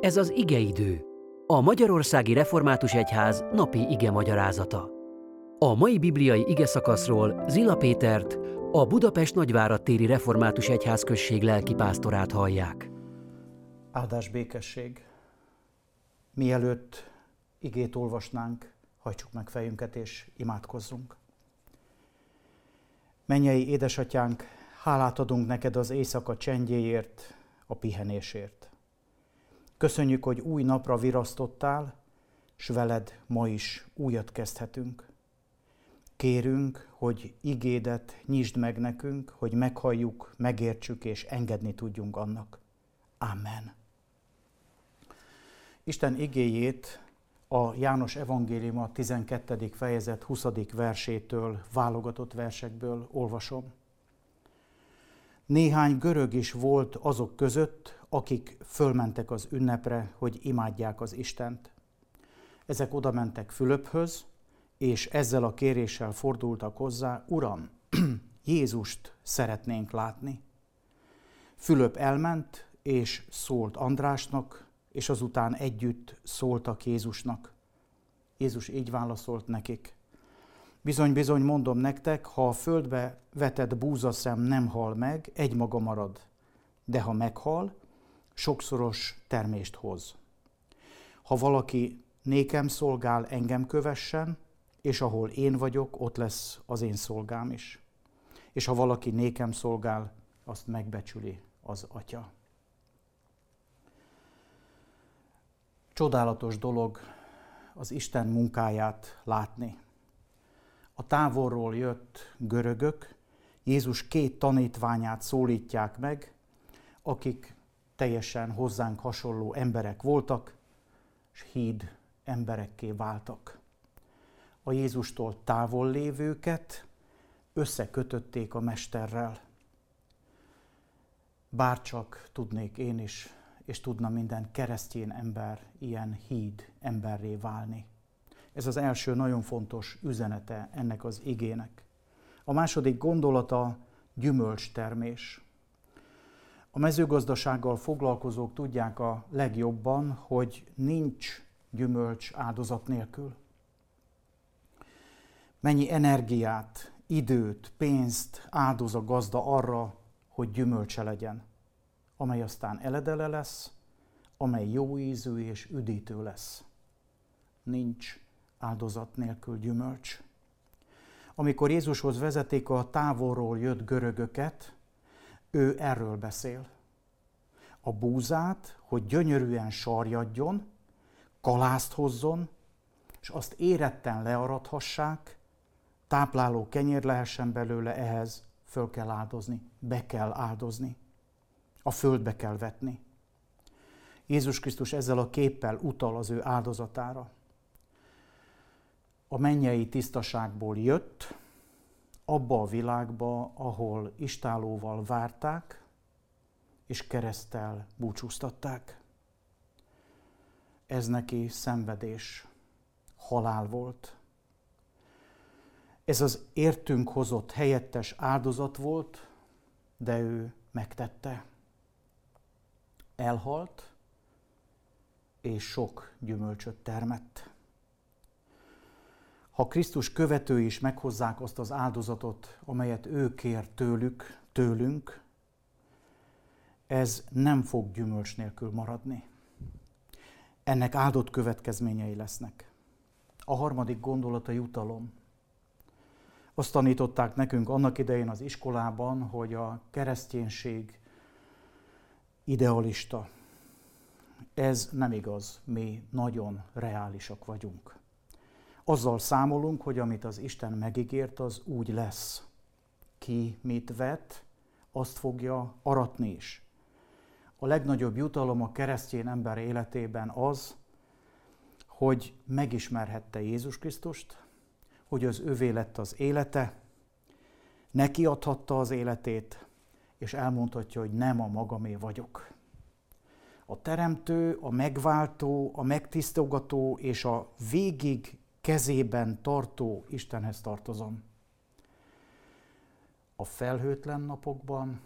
Ez az igeidő, a Magyarországi Református Egyház napi ige magyarázata. A mai bibliai ige szakaszról Zila Pétert, a Budapest Nagyvárad Református Egyház község lelkipásztorát hallják. Áldás békesség! Mielőtt igét olvasnánk, hajtsuk meg fejünket és imádkozzunk. Mennyei édesatyánk, hálát adunk neked az éjszaka csendjéért, a pihenésért. Köszönjük, hogy új napra virasztottál, s veled ma is újat kezdhetünk. Kérünk, hogy igédet nyisd meg nekünk, hogy meghalljuk, megértsük és engedni tudjunk annak. Amen. Isten igéjét a János Evangélium a 12. fejezet 20. versétől válogatott versekből olvasom. Néhány görög is volt azok között, akik fölmentek az ünnepre, hogy imádják az Istent. Ezek oda mentek Fülöphöz, és ezzel a kéréssel fordultak hozzá, Uram, Jézust szeretnénk látni. Fülöp elment, és szólt Andrásnak, és azután együtt szóltak Jézusnak. Jézus így válaszolt nekik. Bizony, bizony, mondom nektek, ha a földbe vetett búzaszem nem hal meg, egy maga marad. De ha meghal, sokszoros termést hoz. Ha valaki nékem szolgál, engem kövessen, és ahol én vagyok, ott lesz az én szolgám is. És ha valaki nékem szolgál, azt megbecsüli az Atya. Csodálatos dolog az Isten munkáját látni. A távolról jött görögök Jézus két tanítványát szólítják meg, akik teljesen hozzánk hasonló emberek voltak, és híd emberekké váltak. A Jézustól távol lévőket összekötötték a Mesterrel. Bárcsak tudnék én is, és tudna minden keresztjén ember ilyen híd emberré válni. Ez az első nagyon fontos üzenete ennek az igének. A második gondolata gyümölcstermés. A mezőgazdasággal foglalkozók tudják a legjobban, hogy nincs gyümölcs áldozat nélkül. Mennyi energiát, időt, pénzt áldoz a gazda arra, hogy gyümölcse legyen, amely aztán eledele lesz, amely jó ízű és üdítő lesz. Nincs áldozat nélkül gyümölcs. Amikor Jézushoz vezeték a távolról jött görögöket, ő erről beszél. A búzát, hogy gyönyörűen sarjadjon, kalászt hozzon, és azt éretten learadhassák, tápláló kenyér lehessen belőle, ehhez föl kell áldozni, be kell áldozni, a földbe kell vetni. Jézus Krisztus ezzel a képpel utal az ő áldozatára. A mennyei tisztaságból jött, abba a világba, ahol istálóval várták, és keresztel búcsúztatták. Ez neki szenvedés, halál volt. Ez az értünk hozott helyettes áldozat volt, de ő megtette. Elhalt, és sok gyümölcsöt termett. Ha Krisztus követői is meghozzák azt az áldozatot, amelyet ő kér tőlük, tőlünk, ez nem fog gyümölcs nélkül maradni. Ennek áldott következményei lesznek. A harmadik gondolat a jutalom. Azt tanították nekünk annak idején az iskolában, hogy a kereszténység idealista. Ez nem igaz, mi nagyon reálisak vagyunk azzal számolunk, hogy amit az Isten megígért, az úgy lesz. Ki mit vet, azt fogja aratni is. A legnagyobb jutalom a keresztény ember életében az, hogy megismerhette Jézus Krisztust, hogy az övé lett az élete, neki adhatta az életét, és elmondhatja, hogy nem a magamé vagyok. A teremtő, a megváltó, a megtisztogató és a végig kezében tartó Istenhez tartozom. A felhőtlen napokban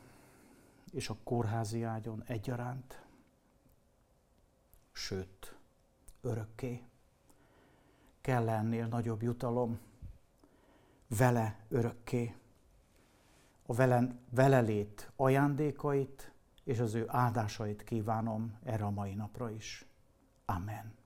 és a kórházi ágyon egyaránt. sőt, örökké. Kell ennél nagyobb jutalom, vele örökké. A vele, vele lét ajándékait és az ő áldásait kívánom erre a mai napra is. Amen.